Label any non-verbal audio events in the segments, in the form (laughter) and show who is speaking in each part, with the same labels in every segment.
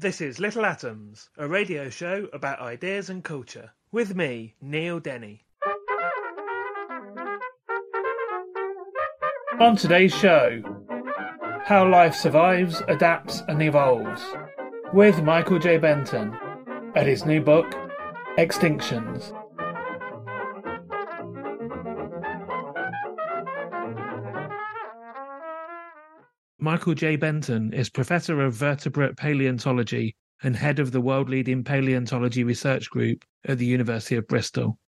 Speaker 1: This is Little Atoms, a radio show about ideas and culture. With me, Neil Denny. On today's show, how life survives, adapts, and evolves, with Michael J. Benton and his new book, Extinctions. Michael J. Benton is Professor of Vertebrate Paleontology and head of the world leading paleontology research group at the University of Bristol.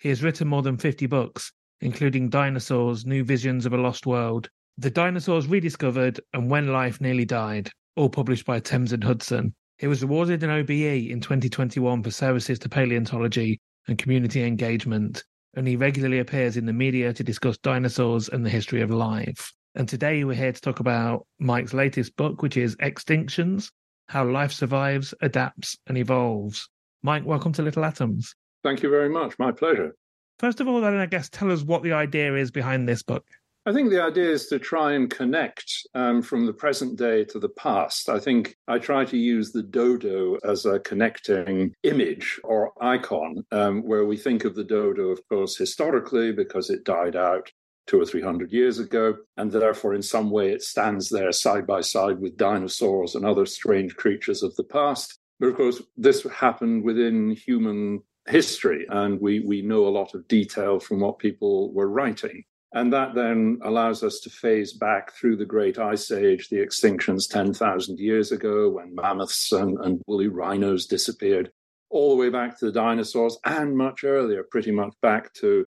Speaker 1: He has written more than 50 books, including Dinosaurs, New Visions of a Lost World, The Dinosaurs Rediscovered, and When Life Nearly Died, all published by Thames and Hudson. He was awarded an OBE in 2021 for services to paleontology and community engagement, and he regularly appears in the media to discuss dinosaurs and the history of life. And today we're here to talk about Mike's latest book, which is Extinctions How Life Survives, Adapts, and Evolves. Mike, welcome to Little Atoms.
Speaker 2: Thank you very much. My pleasure.
Speaker 1: First of all, then, I guess tell us what the idea is behind this book.
Speaker 2: I think the idea is to try and connect um, from the present day to the past. I think I try to use the dodo as a connecting image or icon, um, where we think of the dodo, of course, historically, because it died out two or three hundred years ago, and therefore, in some way, it stands there side by side with dinosaurs and other strange creatures of the past. But of course, this happened within human history, and we, we know a lot of detail from what people were writing. And that then allows us to phase back through the Great Ice Age, the extinctions 10,000 years ago when mammoths and, and woolly rhinos disappeared, all the way back to the dinosaurs and much earlier, pretty much back to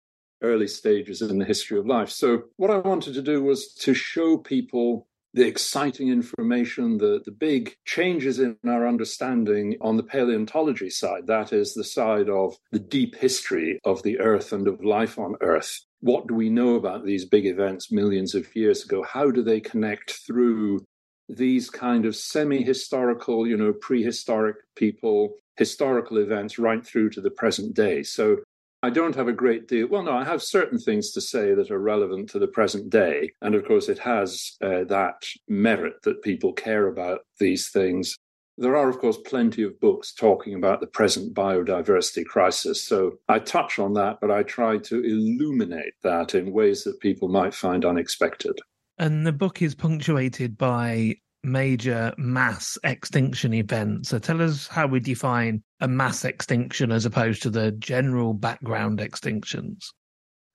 Speaker 2: early stages in the history of life. So, what I wanted to do was to show people the exciting information, the, the big changes in our understanding on the paleontology side. That is the side of the deep history of the Earth and of life on Earth. What do we know about these big events millions of years ago? How do they connect through these kind of semi historical, you know, prehistoric people, historical events right through to the present day? So I don't have a great deal. Well, no, I have certain things to say that are relevant to the present day. And of course, it has uh, that merit that people care about these things. There are, of course, plenty of books talking about the present biodiversity crisis. So I touch on that, but I try to illuminate that in ways that people might find unexpected.
Speaker 1: And the book is punctuated by major mass extinction events. So tell us how we define a mass extinction as opposed to the general background extinctions.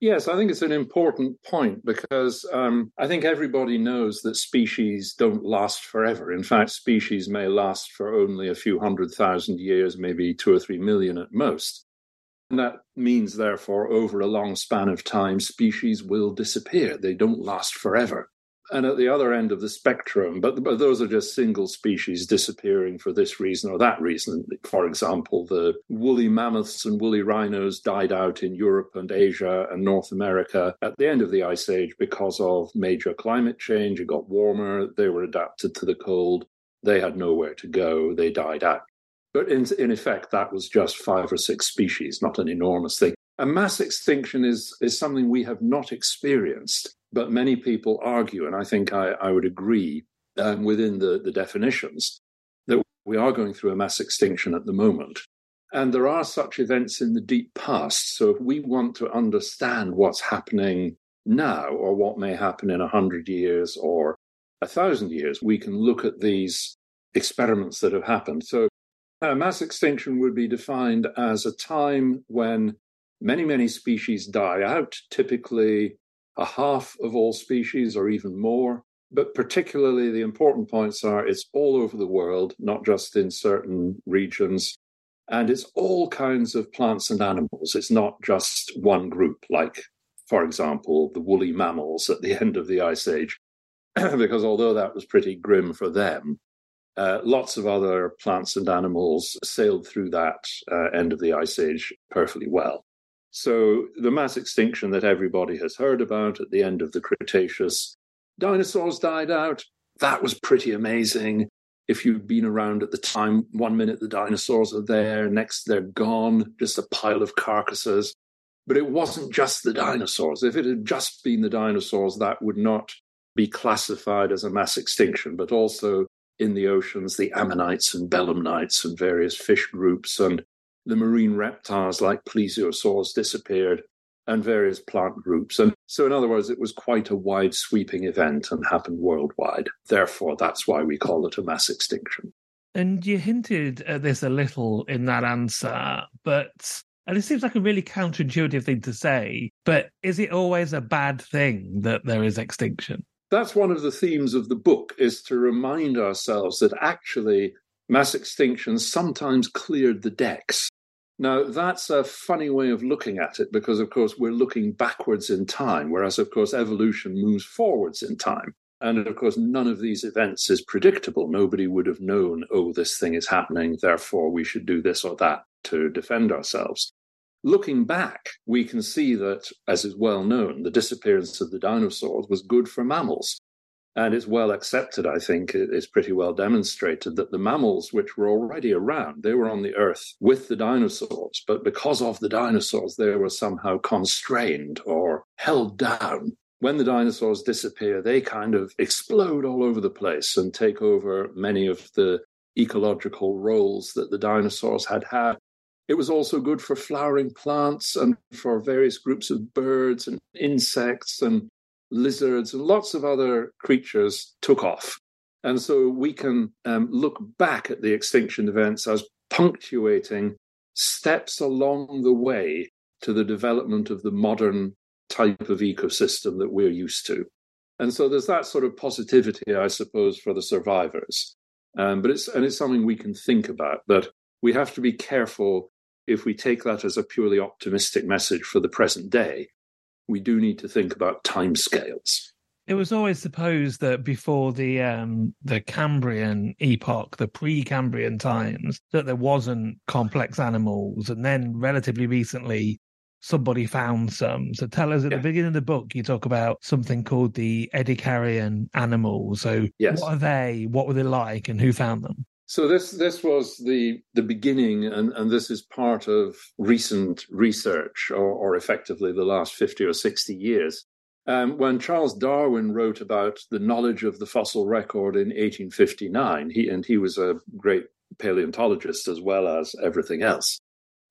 Speaker 2: Yes, I think it's an important point because um, I think everybody knows that species don't last forever. In fact, species may last for only a few hundred thousand years, maybe two or three million at most. And that means, therefore, over a long span of time, species will disappear. They don't last forever and at the other end of the spectrum, but, but those are just single species disappearing for this reason or that reason. For example, the woolly mammoths and woolly rhinos died out in Europe and Asia and North America at the end of the Ice Age because of major climate change. It got warmer, they were adapted to the cold, they had nowhere to go, they died out. But in, in effect, that was just five or six species, not an enormous thing. A mass extinction is, is something we have not experienced but many people argue, and I think I, I would agree um, within the, the definitions, that we are going through a mass extinction at the moment. And there are such events in the deep past. So if we want to understand what's happening now or what may happen in 100 years or a thousand years, we can look at these experiments that have happened. So, uh, mass extinction would be defined as a time when many, many species die out, typically a half of all species or even more. But particularly, the important points are it's all over the world, not just in certain regions. And it's all kinds of plants and animals. It's not just one group, like, for example, the woolly mammals at the (laughs) end of the Ice Age, (clears throat) because although that was pretty grim for them, uh, lots of other plants and animals sailed through that uh, end of the Ice Age perfectly well. So, the mass extinction that everybody has heard about at the end of the Cretaceous, dinosaurs died out. That was pretty amazing. If you'd been around at the time, one minute the dinosaurs are there, next they're gone, just a pile of carcasses. But it wasn't just the dinosaurs. If it had just been the dinosaurs, that would not be classified as a mass extinction, but also in the oceans, the ammonites and belemnites and various fish groups and the marine reptiles like plesiosaurs disappeared and various plant groups. And so, in other words, it was quite a wide sweeping event and happened worldwide. Therefore, that's why we call it a mass extinction.
Speaker 1: And you hinted uh, at this a little in that answer, but and it seems like a really counterintuitive thing to say, but is it always a bad thing that there is extinction?
Speaker 2: That's one of the themes of the book is to remind ourselves that actually mass extinction sometimes cleared the decks now, that's a funny way of looking at it because, of course, we're looking backwards in time, whereas, of course, evolution moves forwards in time. And of course, none of these events is predictable. Nobody would have known, oh, this thing is happening, therefore we should do this or that to defend ourselves. Looking back, we can see that, as is well known, the disappearance of the dinosaurs was good for mammals and it's well accepted, I think, it's pretty well demonstrated that the mammals, which were already around, they were on the earth with the dinosaurs, but because of the dinosaurs, they were somehow constrained or held down. When the dinosaurs disappear, they kind of explode all over the place and take over many of the ecological roles that the dinosaurs had had. It was also good for flowering plants and for various groups of birds and insects and lizards, and lots of other creatures took off. And so we can um, look back at the extinction events as punctuating steps along the way to the development of the modern type of ecosystem that we're used to. And so there's that sort of positivity, I suppose, for the survivors. Um, but it's and it's something we can think about. But we have to be careful if we take that as a purely optimistic message for the present day, we do need to think about timescales.
Speaker 1: It was always supposed that before the um, the Cambrian epoch, the pre-Cambrian times, that there wasn't complex animals, and then relatively recently, somebody found some. So tell us at yeah. the beginning of the book, you talk about something called the Ediacaran animals. So yes. what are they? What were they like, and who found them?
Speaker 2: So this this was the the beginning, and, and this is part of recent research, or, or effectively the last fifty or sixty years. Um, when Charles Darwin wrote about the knowledge of the fossil record in 1859, he and he was a great paleontologist as well as everything else.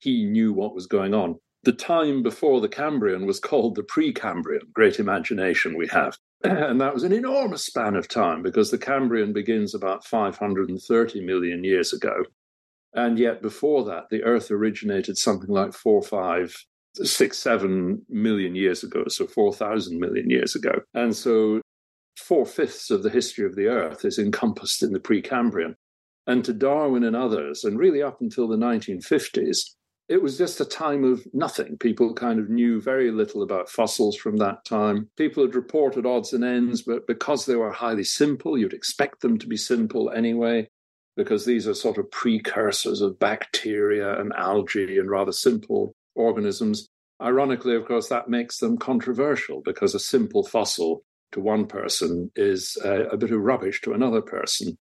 Speaker 2: He knew what was going on. The time before the Cambrian was called the Precambrian. Great imagination we have. (clears throat) And that was an enormous span of time because the Cambrian begins about 530 million years ago. And yet before that, the Earth originated something like four, five, six, seven million years ago, so 4,000 million years ago. And so four fifths of the history of the Earth is encompassed in the Precambrian. And to Darwin and others, and really up until the 1950s, it was just a time of nothing. People kind of knew very little about fossils from that time. People had reported odds and ends, but because they were highly simple, you'd expect them to be simple anyway, because these are sort of precursors of bacteria and algae and rather simple organisms. Ironically, of course, that makes them controversial because a simple fossil to one person is a, a bit of rubbish to another person.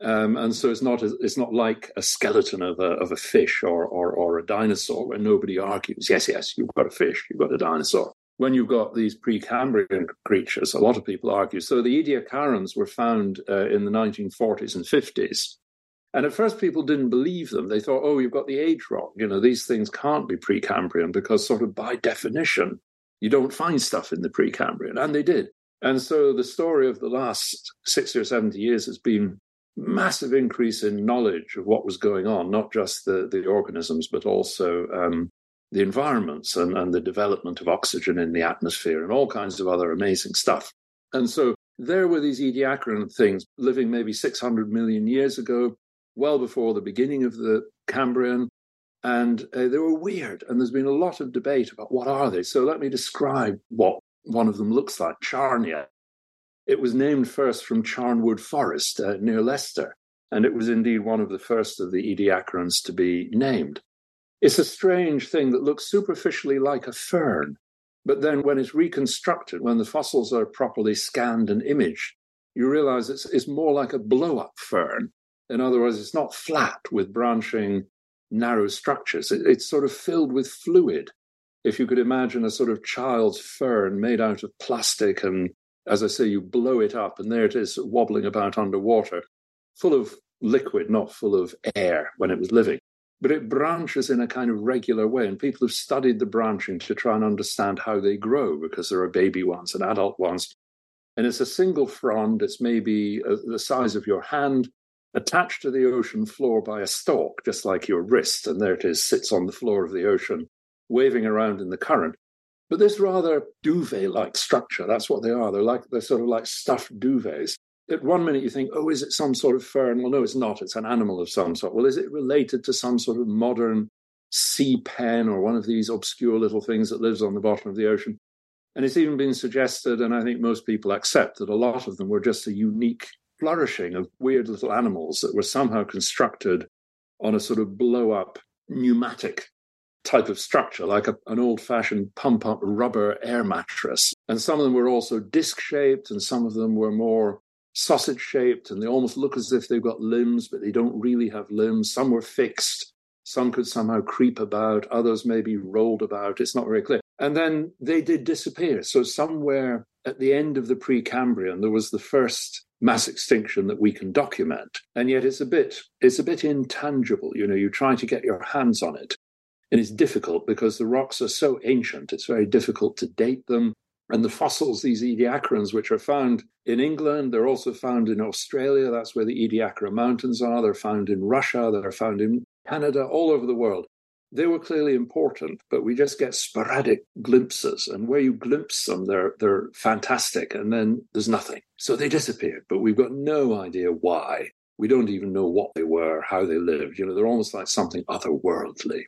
Speaker 2: Um, and so it's not it's not like a skeleton of a of a fish or, or or a dinosaur where nobody argues. Yes, yes, you've got a fish, you've got a dinosaur. When you've got these Precambrian creatures, a lot of people argue. So the Ediacarans were found uh, in the 1940s and 50s, and at first people didn't believe them. They thought, oh, you've got the age wrong. You know, these things can't be Precambrian because, sort of by definition, you don't find stuff in the Precambrian, and they did. And so the story of the last 60 or 70 years has been massive increase in knowledge of what was going on, not just the, the organisms, but also um, the environments and, and the development of oxygen in the atmosphere and all kinds of other amazing stuff. And so there were these Ediacaran things living maybe 600 million years ago, well before the beginning of the Cambrian. And uh, they were weird. And there's been a lot of debate about what are they. So let me describe what one of them looks like Charnia. It was named first from Charnwood Forest uh, near Leicester. And it was indeed one of the first of the Ediacarans to be named. It's a strange thing that looks superficially like a fern, but then when it's reconstructed, when the fossils are properly scanned and imaged, you realize it's, it's more like a blow up fern. In other words, it's not flat with branching narrow structures. It, it's sort of filled with fluid. If you could imagine a sort of child's fern made out of plastic, and as I say, you blow it up, and there it is wobbling about underwater, full of liquid, not full of air when it was living but it branches in a kind of regular way. And people have studied the branching to try and understand how they grow because there are baby ones and adult ones. And it's a single frond, it's maybe uh, the size of your hand, attached to the ocean floor by a stalk, just like your wrist. And there it is, sits on the floor of the ocean, waving around in the current. But this rather duvet like structure, that's what they are. They're like, they're sort of like stuffed duvets at one minute you think, oh, is it some sort of fern? Well, no, it's not. It's an animal of some sort. Well, is it related to some sort of modern sea pen or one of these obscure little things that lives on the bottom of the ocean? And it's even been suggested, and I think most people accept, that a lot of them were just a unique flourishing of weird little animals that were somehow constructed on a sort of blow up pneumatic type of structure, like a, an old fashioned pump up rubber air mattress. And some of them were also disc shaped, and some of them were more sausage shaped and they almost look as if they've got limbs, but they don't really have limbs. Some were fixed, some could somehow creep about, others maybe rolled about. It's not very clear. And then they did disappear. So, somewhere at the end of the Precambrian, there was the first mass extinction that we can document. And yet it's a bit it's a bit intangible. You know, you try to get your hands on it. And it's difficult because the rocks are so ancient. It's very difficult to date them. And the fossils, these Ediacarans, which are found in England, they're also found in Australia. That's where the Ediacara Mountains are. They're found in Russia. They're found in Canada, all over the world. They were clearly important, but we just get sporadic glimpses. And where you glimpse them, they're, they're fantastic. And then there's nothing. So they disappeared, but we've got no idea why. We don't even know what they were, how they lived. You know, they're almost like something otherworldly.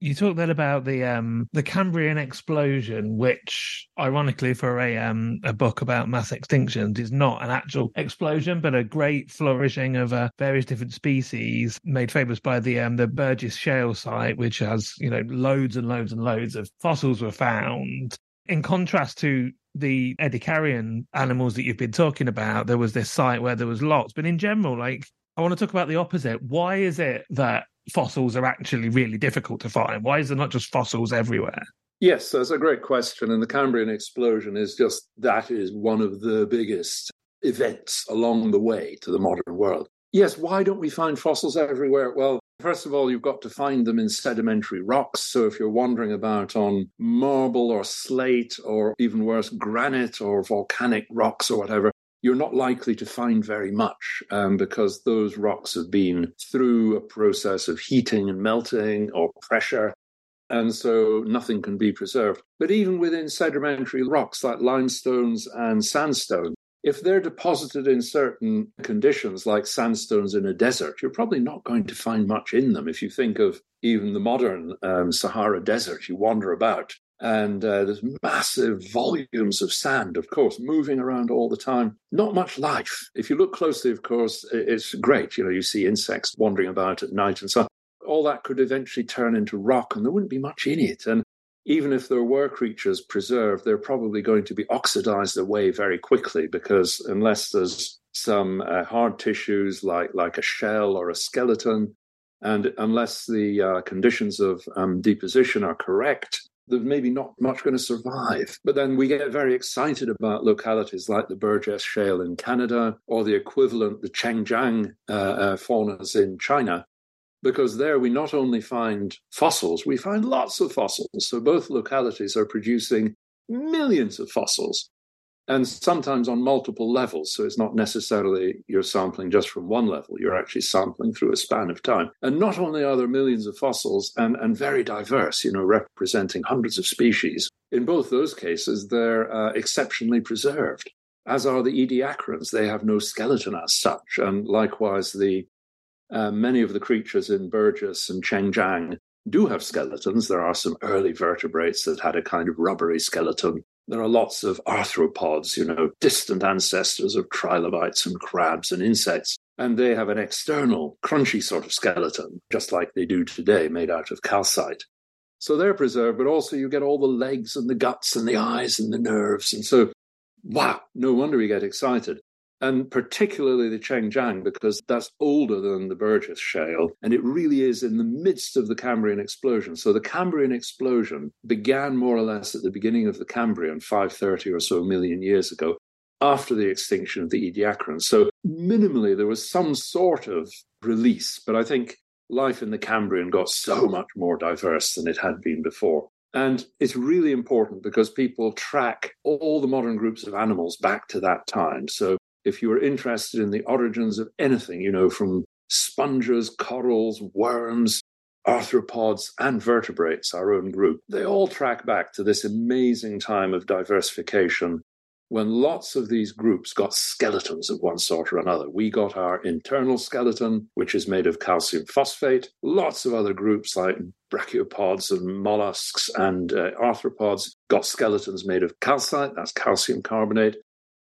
Speaker 1: You talked then about the um the Cambrian explosion, which ironically for a um a book about mass extinctions is not an actual explosion, but a great flourishing of uh, various different species made famous by the um the Burgess Shale site, which has you know loads and loads and loads of fossils were found. In contrast to the Ediacarian animals that you've been talking about, there was this site where there was lots, but in general, like I want to talk about the opposite. Why is it that fossils are actually really difficult to find? Why is there not just fossils everywhere?
Speaker 2: Yes, that's a great question. And the Cambrian explosion is just that is one of the biggest events along the way to the modern world. Yes, why don't we find fossils everywhere? Well, first of all, you've got to find them in sedimentary rocks. So if you're wandering about on marble or slate or even worse, granite or volcanic rocks or whatever, you're not likely to find very much um, because those rocks have been through a process of heating and melting or pressure. And so nothing can be preserved. But even within sedimentary rocks like limestones and sandstone, if they're deposited in certain conditions, like sandstones in a desert, you're probably not going to find much in them. If you think of even the modern um, Sahara Desert, you wander about, and uh, there's massive volumes of sand, of course, moving around all the time. Not much life. If you look closely, of course, it's great. You know, you see insects wandering about at night and so on. All that could eventually turn into rock, and there wouldn't be much in it. And even if there were creatures preserved, they're probably going to be oxidized away very quickly because unless there's some uh, hard tissues like like a shell or a skeleton, and unless the uh, conditions of um, deposition are correct, there's maybe not much going to survive. But then we get very excited about localities like the Burgess Shale in Canada or the equivalent, the Chengjiang uh, uh, faunas in China, because there we not only find fossils, we find lots of fossils. So both localities are producing millions of fossils. And sometimes on multiple levels. So it's not necessarily you're sampling just from one level, you're actually sampling through a span of time. And not only are there millions of fossils and, and very diverse, you know, representing hundreds of species, in both those cases, they're uh, exceptionally preserved, as are the Ediacarans. They have no skeleton as such. And likewise, the uh, many of the creatures in Burgess and Chengjiang do have skeletons. There are some early vertebrates that had a kind of rubbery skeleton there are lots of arthropods, you know, distant ancestors of trilobites and crabs and insects. And they have an external, crunchy sort of skeleton, just like they do today, made out of calcite. So they're preserved, but also you get all the legs and the guts and the eyes and the nerves. And so, wow, no wonder we get excited and particularly the Chengjiang, because that's older than the Burgess Shale, and it really is in the midst of the Cambrian explosion. So the Cambrian explosion began more or less at the beginning of the Cambrian, 530 or so million years ago, after the extinction of the Ediacarans. So minimally, there was some sort of release, but I think life in the Cambrian got so much more diverse than it had been before. And it's really important because people track all the modern groups of animals back to that time. So if you are interested in the origins of anything, you know, from sponges, corals, worms, arthropods, and vertebrates, our own group, they all track back to this amazing time of diversification when lots of these groups got skeletons of one sort or another. We got our internal skeleton, which is made of calcium phosphate. Lots of other groups like brachiopods and mollusks and uh, arthropods got skeletons made of calcite, that's calcium carbonate.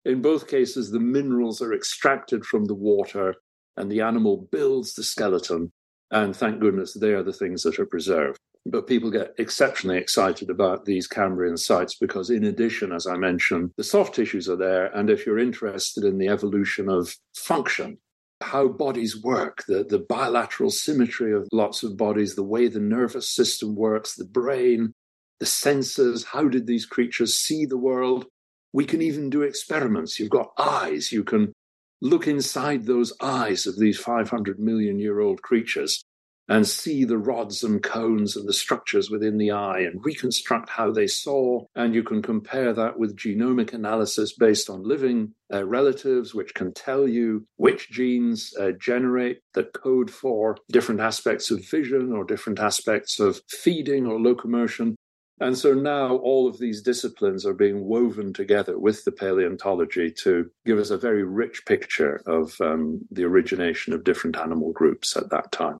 Speaker 2: In both cases, the minerals are extracted from the water and the animal builds the skeleton. And thank goodness they are the things that are preserved. But people get exceptionally excited about these Cambrian sites because, in addition, as I mentioned, the soft tissues are there. And if you're interested in the evolution of function, how bodies work, the, the bilateral symmetry of lots of bodies, the way the nervous system works, the brain, the senses, how did these creatures see the world? We can even do experiments. You've got eyes. You can look inside those eyes of these 500 million year old creatures and see the rods and cones and the structures within the eye and reconstruct how they saw. And you can compare that with genomic analysis based on living uh, relatives, which can tell you which genes uh, generate the code for different aspects of vision or different aspects of feeding or locomotion. And so now all of these disciplines are being woven together with the paleontology to give us a very rich picture of um, the origination of different animal groups at that time.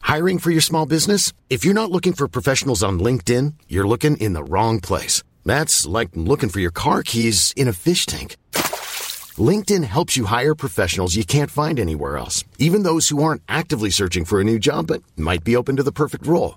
Speaker 3: Hiring for your small business? If you're not looking for professionals on LinkedIn, you're looking in the wrong place. That's like looking for your car keys in a fish tank. LinkedIn helps you hire professionals you can't find anywhere else, even those who aren't actively searching for a new job but might be open to the perfect role.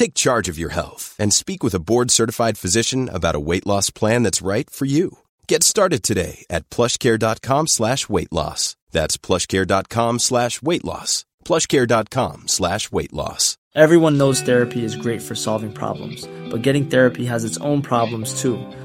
Speaker 4: Take charge of your health and speak with a board certified physician about a weight loss plan that's right for you. Get started today at plushcare.com slash weight loss. That's plushcare.com slash weight loss. Plushcare.com slash weight loss.
Speaker 5: Everyone knows therapy is great for solving problems, but getting therapy has its own problems too,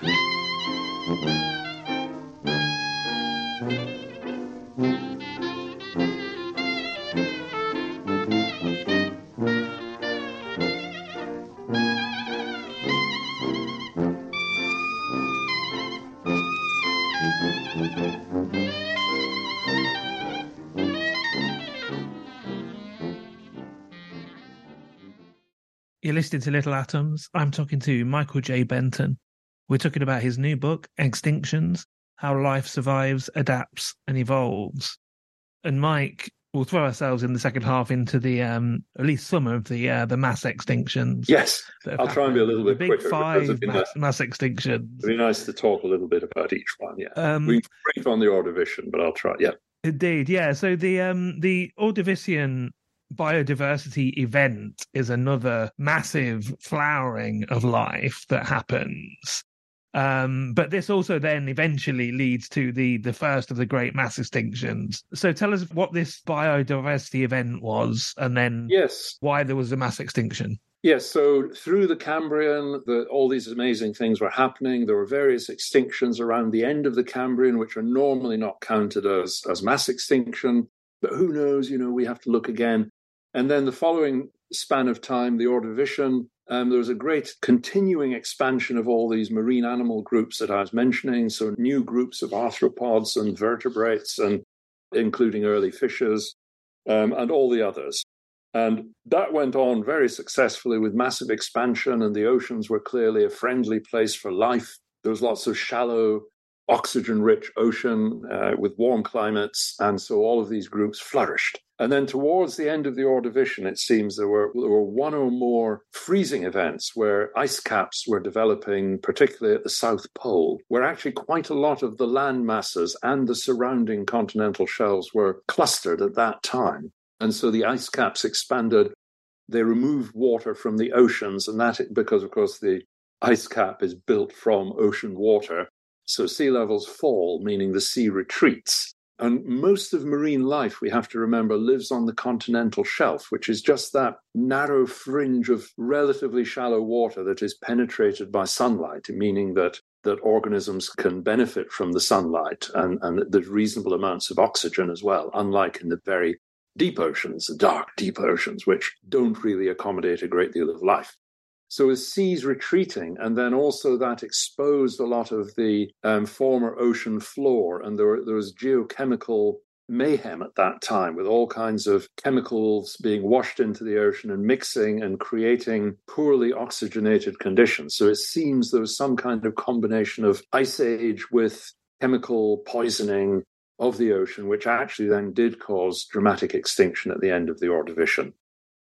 Speaker 1: You're listening to Little Atoms. I'm talking to Michael J. Benton. We're talking about his new book, Extinctions How Life Survives, Adapts, and Evolves. And Mike, we'll throw ourselves in the second half into the um, at least some of the uh, the mass extinctions.
Speaker 2: Yes, I'll try and be a little bit
Speaker 1: the
Speaker 2: quicker.
Speaker 1: big five mass, mass, extinctions.
Speaker 2: It'd be nice to talk a little bit about each one. Yeah, um, we brief on the Ordovician, but I'll try. Yeah,
Speaker 1: indeed. Yeah, so the um the Ordovician biodiversity event is another massive flowering of life that happens um, but this also then eventually leads to the the first of the great mass extinctions. So tell us what this biodiversity event was, and then
Speaker 2: yes,
Speaker 1: why there was a mass extinction.
Speaker 2: Yes, so through the Cambrian, the, all these amazing things were happening. There were various extinctions around the end of the Cambrian, which are normally not counted as, as mass extinction. But who knows? You know, we have to look again. And then the following span of time, the Ordovician, um, there was a great continuing expansion of all these marine animal groups that I was mentioning. So, new groups of arthropods and vertebrates, and including early fishes um, and all the others. And that went on very successfully with massive expansion, and the oceans were clearly a friendly place for life. There was lots of shallow, oxygen rich ocean uh, with warm climates. And so all of these groups flourished. And then towards the end of the Ordovician, it seems there were, there were one or more freezing events where ice caps were developing, particularly at the South Pole, where actually quite a lot of the land masses and the surrounding continental shelves were clustered at that time. And so the ice caps expanded. They removed water from the oceans, and that because, of course, the ice cap is built from ocean water. So sea levels fall, meaning the sea retreats. And most of marine life, we have to remember, lives on the continental shelf, which is just that narrow fringe of relatively shallow water that is penetrated by sunlight, meaning that, that organisms can benefit from the sunlight and, and reasonable amounts of oxygen as well, unlike in the very deep oceans, the dark, deep oceans, which don't really accommodate a great deal of life. So with seas retreating, and then also that exposed a lot of the um, former ocean floor, and there, there was geochemical mayhem at that time with all kinds of chemicals being washed into the ocean and mixing and creating poorly oxygenated conditions. So it seems there was some kind of combination of ice age with chemical poisoning of the ocean, which actually then did cause dramatic extinction at the end of the Ordovician.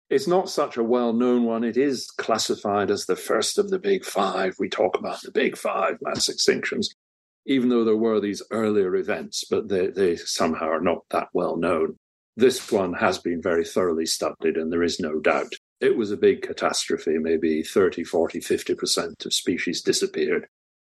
Speaker 2: It's not such a well known one. It is classified as the first of the big five. We talk about the big five mass extinctions, even though there were these earlier events, but they, they somehow are not that well known. This one has been very thoroughly studied, and there is no doubt it was a big catastrophe. Maybe 30, 40, 50% of species disappeared.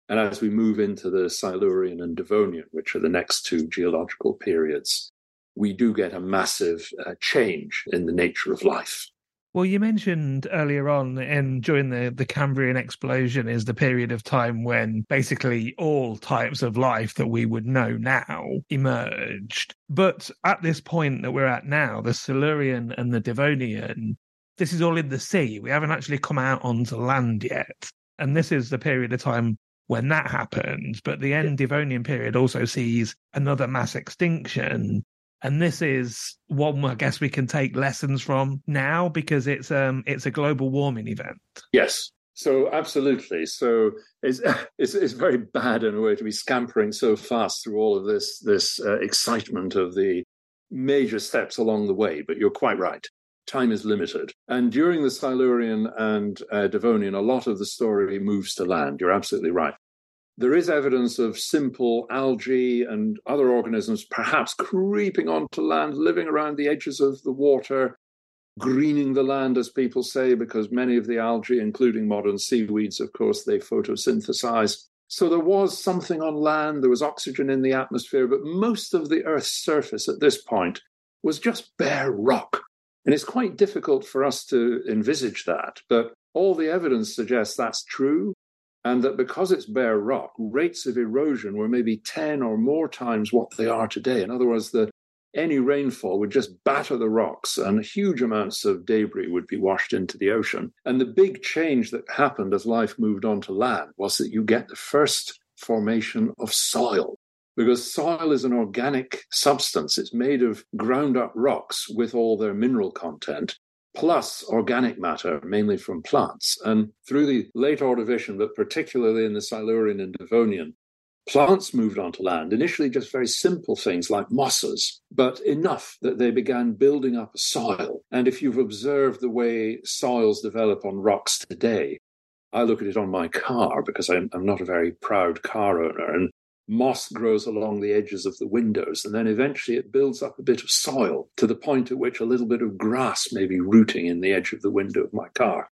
Speaker 2: And as we move into the Silurian and Devonian, which are the next two geological periods, we do get a massive uh, change in the nature of life.
Speaker 1: Well, you mentioned earlier on, and during the, the Cambrian explosion is the period of time when basically all types of life that we would know now emerged. But at this point that we're at now, the Silurian and the Devonian, this is all in the sea. We haven't actually come out onto land yet. And this is the period of time when that happens. But the end Devonian period also sees another mass extinction and this is one I guess we can take lessons from now because it's um it's a global warming event.
Speaker 2: Yes. So absolutely. So it's, (laughs) it's it's very bad in a way to be scampering so fast through all of this this uh, excitement of the major steps along the way. But you're quite right. Time is limited, and during the Silurian and uh, Devonian, a lot of the story moves to land. You're absolutely right there is evidence of simple algae and other organisms perhaps creeping onto land, living around the edges of the water, greening the land, as people say, because many of the algae, including modern seaweeds, of course, they photosynthesize. So there was something on land, there was oxygen in the atmosphere, but most of the Earth's surface at this point was just bare rock. And it's quite difficult for us to envisage that. But all the evidence suggests that's true and that because it's bare rock, rates of erosion were maybe 10 or more times what they are today. In other words, that any rainfall would just batter the rocks and huge amounts of debris would be washed into the ocean. And the big change that happened as life moved on to land was that you get the first formation of soil. Because soil is an organic substance. It's made of ground up rocks with all their mineral content. Plus organic matter, mainly from plants. And through the late Ordovician, but particularly in the Silurian and Devonian, plants moved onto land. Initially, just very simple things like mosses, but enough that they began building up a soil. And if you've observed the way soils develop on rocks today, I look at it on my car because I'm, I'm not a very proud car owner. And moss grows along the edges of the windows, and then eventually it builds up a bit of soil to the point at which a little bit of grass may be rooting in the edge of the window of my car.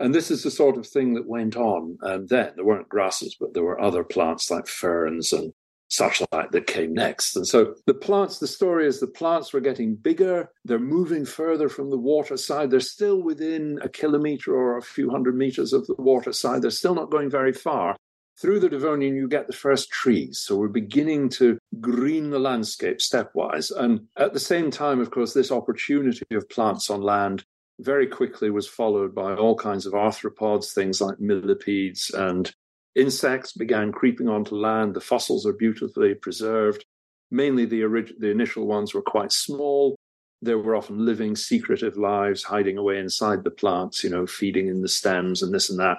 Speaker 2: And this is the sort of thing that went on um, then. There weren't grasses, but there were other plants like ferns and such like that came next. And so the plants, the story is the plants were getting bigger. They're moving further from the water side. They're still within a kilometer or a few hundred meters of the water side. They're still not going very far. Through the Devonian, you get the first trees. So we're beginning to green the landscape stepwise. And at the same time, of course, this opportunity of plants on land very quickly was followed by all kinds of arthropods, things like millipedes and insects began creeping onto land. The fossils are beautifully preserved. Mainly the, orig- the initial ones were quite small. They were often living secretive lives, hiding away inside the plants, you know, feeding in the stems and this and that.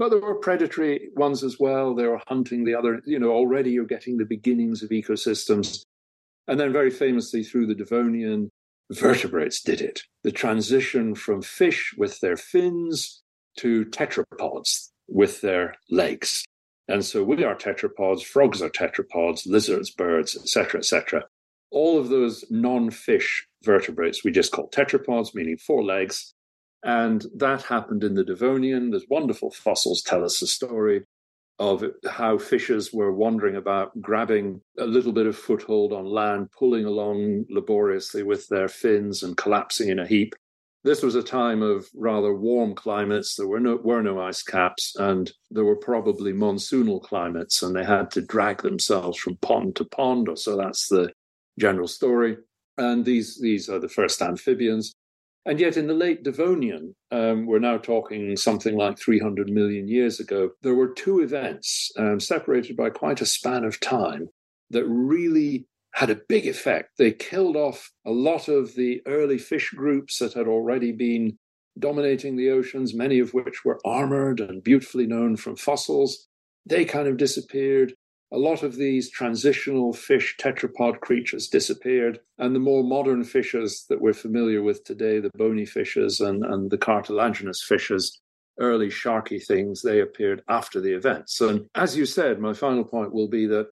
Speaker 2: But there were predatory ones as well. They were hunting the other, you know, already you're getting the beginnings of ecosystems. And then, very famously, through the Devonian, vertebrates did it. The transition from fish with their fins to tetrapods with their legs. And so we are tetrapods, frogs are tetrapods, lizards, birds, etc., etc. All of those non-fish vertebrates we just call tetrapods, meaning four legs, and that happened in the Devonian. There's wonderful fossils tell us a story of how fishes were wandering about, grabbing a little bit of foothold on land, pulling along laboriously with their fins and collapsing in a heap. This was a time of rather warm climates. There were no, were no ice caps, and there were probably monsoonal climates, and they had to drag themselves from pond to pond, or so that's the general story. And these, these are the first amphibians. And yet, in the late Devonian, um, we're now talking something like 300 million years ago, there were two events um, separated by quite a span of time that really had a big effect. They killed off a lot of the early fish groups that had already been dominating the oceans, many of which were armored and beautifully known from fossils. They kind of disappeared a lot of these transitional fish tetrapod creatures disappeared, and the more modern fishes that we're familiar with today, the bony fishes and, and the cartilaginous fishes, early sharky things, they appeared after the event. So, as you said, my final point will be that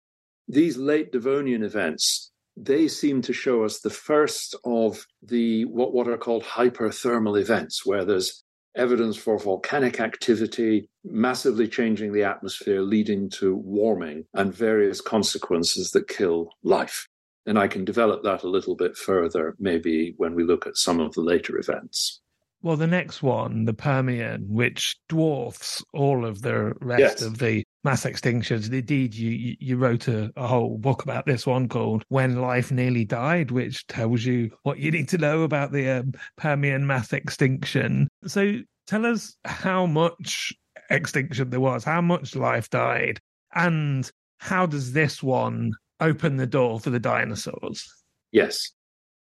Speaker 2: these late Devonian events they seem to show us the first of the what, what are called hyperthermal events, where there's evidence for volcanic activity massively changing the atmosphere, leading to warming and various consequences that kill life. And I can develop that a little bit further, maybe when we look at some of the later events.
Speaker 1: Well, the next one, the Permian, which dwarfs all of the rest
Speaker 2: Yes.
Speaker 1: of the mass extinctions. Indeed, you you wrote a, a whole book about this one called "When Life Nearly Died," which tells you what you need to know about the um, Permian mass extinction. So, tell us how much extinction there was, how much life died, and how does this one open the door for the dinosaurs?
Speaker 2: Yes.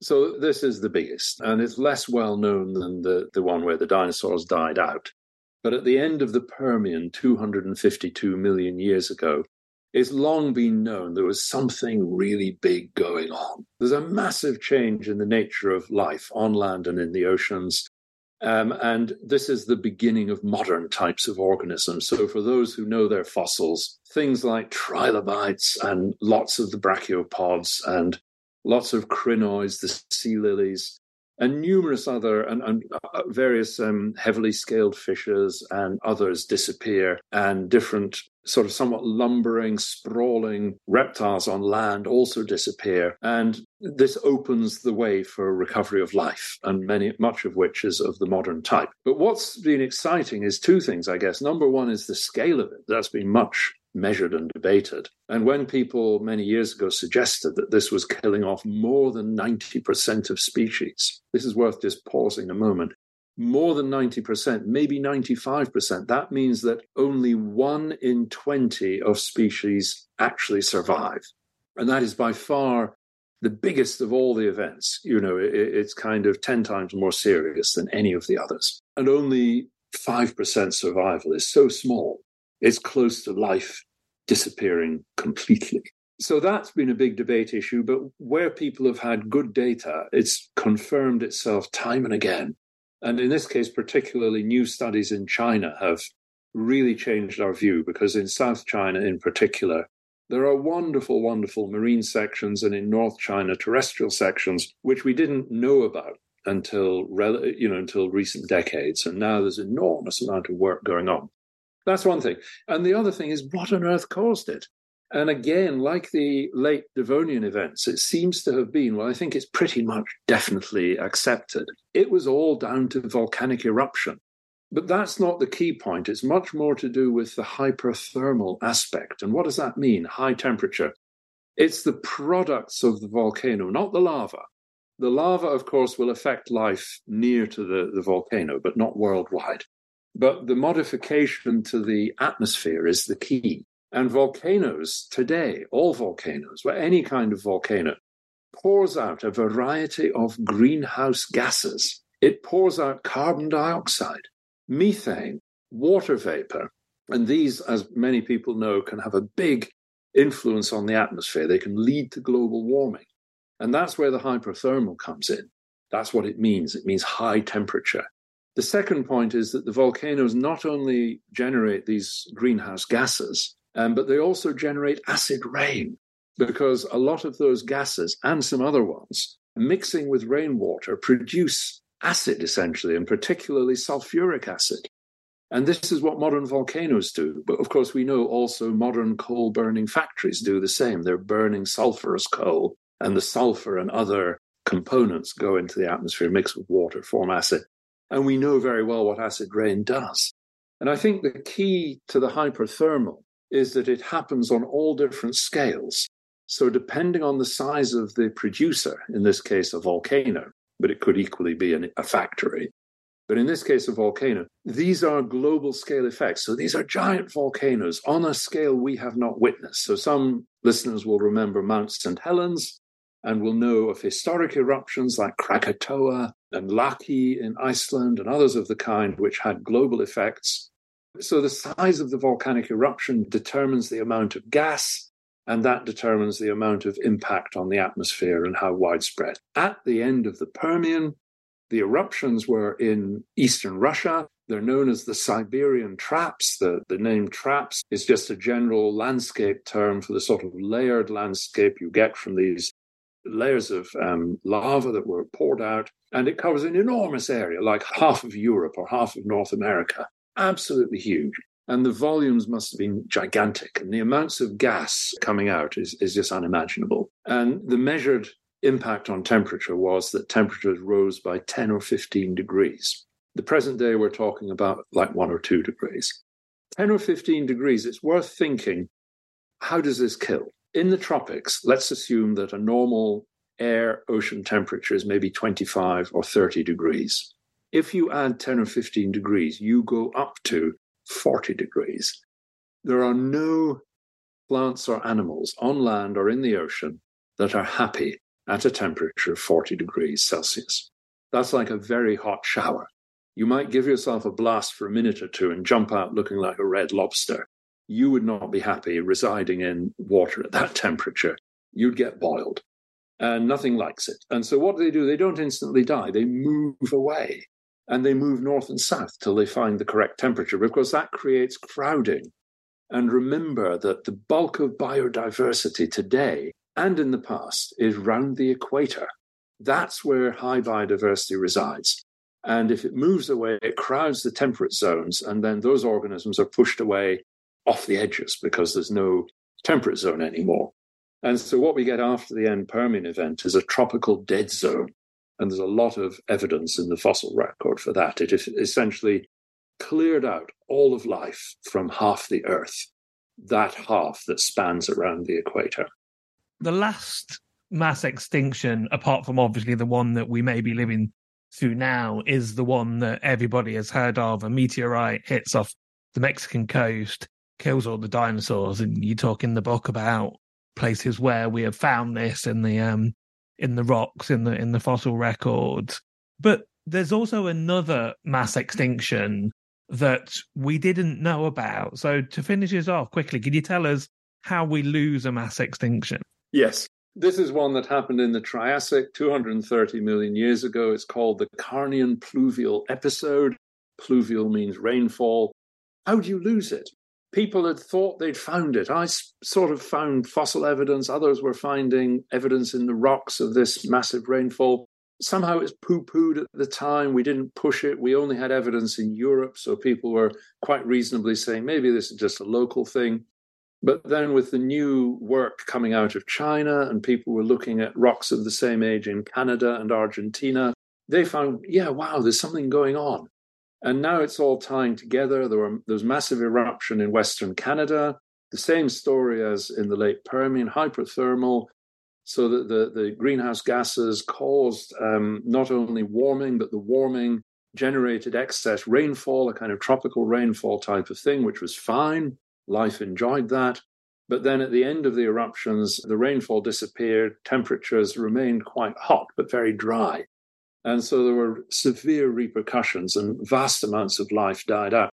Speaker 2: So this is the biggest, and it's less well known than the, the one where the dinosaurs died out. But at the end of the Permian, 252 million years ago, it's long been known there was something really big going on. There's a massive change in the nature of life on land and in the oceans. Um, and this is the beginning of modern types of organisms. So, for those who know their fossils, things like trilobites and lots of the brachiopods and lots of crinoids, the sea lilies, and numerous other and, and uh, various um, heavily scaled fishes and others disappear, and different sort of somewhat lumbering, sprawling reptiles on land also disappear. And this opens the way for recovery of life, and many much of which is of the modern type. But what's been exciting is two things, I guess. Number one is the scale of it. That's been much measured and debated. And when people many years ago suggested that this was killing off more than 90% of species, this is worth just pausing a moment. More than 90%, maybe 95%. That means that only one in 20 of species actually survive. And that is by far the biggest of all the events. You know, it, it's kind of 10 times more serious than any of the others. And only 5% survival is so small, it's close to life disappearing completely. So that's been a big debate issue, but where people have had good data, it's confirmed itself time and again. And in this case, particularly new studies in China have really changed our view because in South China in particular, there are wonderful, wonderful marine sections and in North China terrestrial sections, which we didn't know about until you know until recent decades. And now there's enormous amount of work going on. That's one thing. And the other thing is what on earth caused it? And again, like the late Devonian events, it seems to have been, well, I think it's pretty much definitely accepted. It was all down to volcanic eruption. But that's not the key point. It's much more to do with the hyperthermal aspect. And what does that mean? High temperature. It's the products of the volcano, not the lava. The lava, of course, will affect life near to the, the volcano, but not worldwide. But the modification to the atmosphere is the key. And volcanoes today, all volcanoes, well, any kind of volcano, pours out a variety of greenhouse gases. It pours out carbon dioxide, methane, water vapor. And these, as many people know, can have a big influence on the atmosphere. They can lead to global warming. And that's where the hyperthermal comes in. That's what it means. It means high temperature. The second point is that the volcanoes not only generate these greenhouse gases, um, but they also generate acid rain because a lot of those gases and some other ones mixing with rainwater produce acid essentially, and particularly sulfuric acid. And this is what modern volcanoes do. But of course, we know also modern coal burning factories do the same. They're burning sulfurous coal, and the sulfur and other components go into the atmosphere, mix with water, form acid. And we know very well what acid rain does. And I think the key to the hyperthermal is that it happens on all different scales. So, depending on the size of the producer, in this case, a volcano, but it could equally be an, a factory. But in this case, a volcano, these are global scale effects. So, these are giant volcanoes on a scale we have not witnessed. So, some listeners will remember Mount St. Helens and will know of historic eruptions like Krakatoa and Laki in Iceland and others of the kind, which had global effects so the size of the volcanic eruption determines the amount of gas, and that determines the amount of impact on the atmosphere and how widespread. At the end of the Permian, the eruptions were in eastern Russia. They're known as the Siberian traps. The, the name traps is just a general landscape term for the sort of layered landscape you get from these layers of um, lava that were poured out. And it covers an enormous area, like half of Europe or half of North America absolutely huge. And the volumes must have been gigantic. And the amounts of gas coming out is, is just unimaginable. And the measured impact on temperature was that temperatures rose by 10 or 15 degrees. The present day, we're talking about like one or two degrees. 10 or 15 degrees, it's worth thinking how does this kill? In the tropics, let's assume that a normal air ocean temperature is maybe 25 or 30 degrees. If you add 10 or 15 degrees, you go up to 40 degrees. There are no plants or animals on land or in the ocean that are happy at a temperature of 40 degrees Celsius. That's like a very hot shower. You might give yourself a blast for a minute or two and jump out looking like a red lobster. You would not be happy residing in water at that (laughs) temperature. You'd get boiled. And nothing likes it. And so what do they do? They don't instantly die. They move away and they move north and south till they find the correct temperature because that creates crowding. And remember that the bulk of biodiversity today and in the past is round the equator. That's where high biodiversity resides. And if it moves away, it crowds the temperate zones, and then those organisms are pushed away off the edges because there's no temperate zone anymore. And so, what we get after the end Permian event is a tropical dead zone and there's a lot of evidence in the fossil record for that. It essentially cleared out all of life from half the Earth, that half that spans around the equator.
Speaker 1: The last mass extinction, apart from obviously the one that we may be living through now, is the one that everybody has heard of. A meteorite hits off the Mexican coast, kills all the dinosaurs. And you talk in the book about places where we have found this in the um, in the rocks in the in the fossil records. But there's also another mass extinction that we didn't know about. So to finish this off quickly, can you tell us how we lose a mass extinction?
Speaker 2: Yes. This is one that happened in the Triassic 230 million years ago. It's called the Carnian pluvial episode. Pluvial means rainfall. How do you lose it? People had thought they'd found it. I sort of found fossil evidence. Others were finding evidence in the rocks of this massive rainfall. Somehow it's poo pooed at the time. We didn't push it. We only had evidence in Europe. So people were quite reasonably saying maybe this is just a local thing. But then, with the new work coming out of China, and people were looking at rocks of the same age in Canada and Argentina, they found, yeah, wow, there's something going on. And now it's all tying together. There, were, there was massive eruption in Western Canada, the same story as in the late Permian, hyperthermal. So that the, the greenhouse gases caused um, not only warming, but the warming generated excess rainfall, a kind of tropical rainfall type of thing, which was fine. Life enjoyed that. But then at the end of the eruptions, the rainfall disappeared, temperatures remained quite hot, but very dry. And so there were severe repercussions and vast amounts of life died out.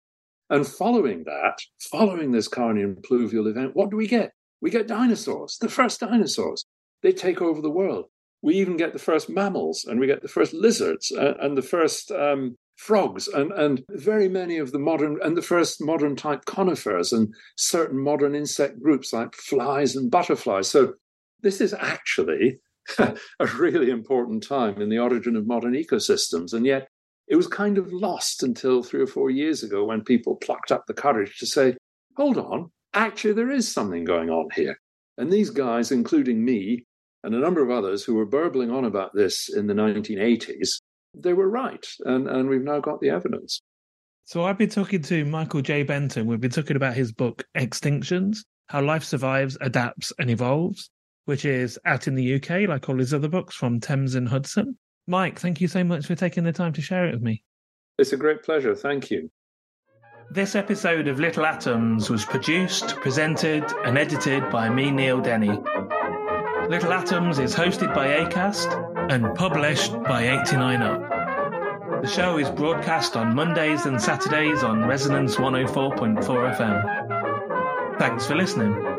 Speaker 2: And following that, following this Carnian pluvial event, what do we get? We get dinosaurs, the first dinosaurs. They take over the world. We even get the first mammals and we get the first lizards and, and the first um, frogs and, and very many of the modern and the first modern type conifers and certain modern insect groups like flies and butterflies. So this is actually (laughs) a really important time in the origin of modern ecosystems. And yet it was kind of lost until three or four years ago when people plucked up the courage to say, hold on, actually, there is something going on here. And these guys, including me and a number of others who were burbling on about this in the 1980s, they were right. And, and we've now got the evidence.
Speaker 1: So I've been talking to Michael J. Benton. We've been talking about his book, Extinctions How Life Survives, Adapts, and Evolves, which is out in the UK, like all his other books from Thames and Hudson. Mike, thank you so much for taking the time to share it with me.
Speaker 2: It's a great pleasure. Thank you.
Speaker 1: This episode of Little Atoms was produced, presented, and edited by me, Neil Denny. Little Atoms is hosted by ACAST and published by 89UP. The show is broadcast on Mondays and Saturdays on Resonance 104.4 FM. Thanks for listening.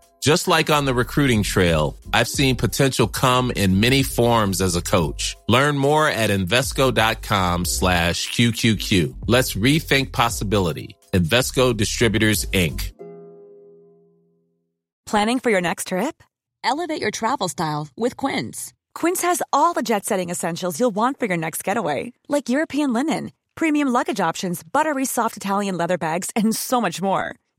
Speaker 6: Just like on the recruiting trail, I've seen potential come in many forms as a coach. Learn more at Invesco.com slash QQQ. Let's rethink possibility. Invesco Distributors, Inc.
Speaker 7: Planning for your next trip?
Speaker 8: Elevate your travel style with Quince.
Speaker 7: Quince has all the jet setting essentials you'll want for your next getaway, like European linen, premium luggage options, buttery soft Italian leather bags, and so much more.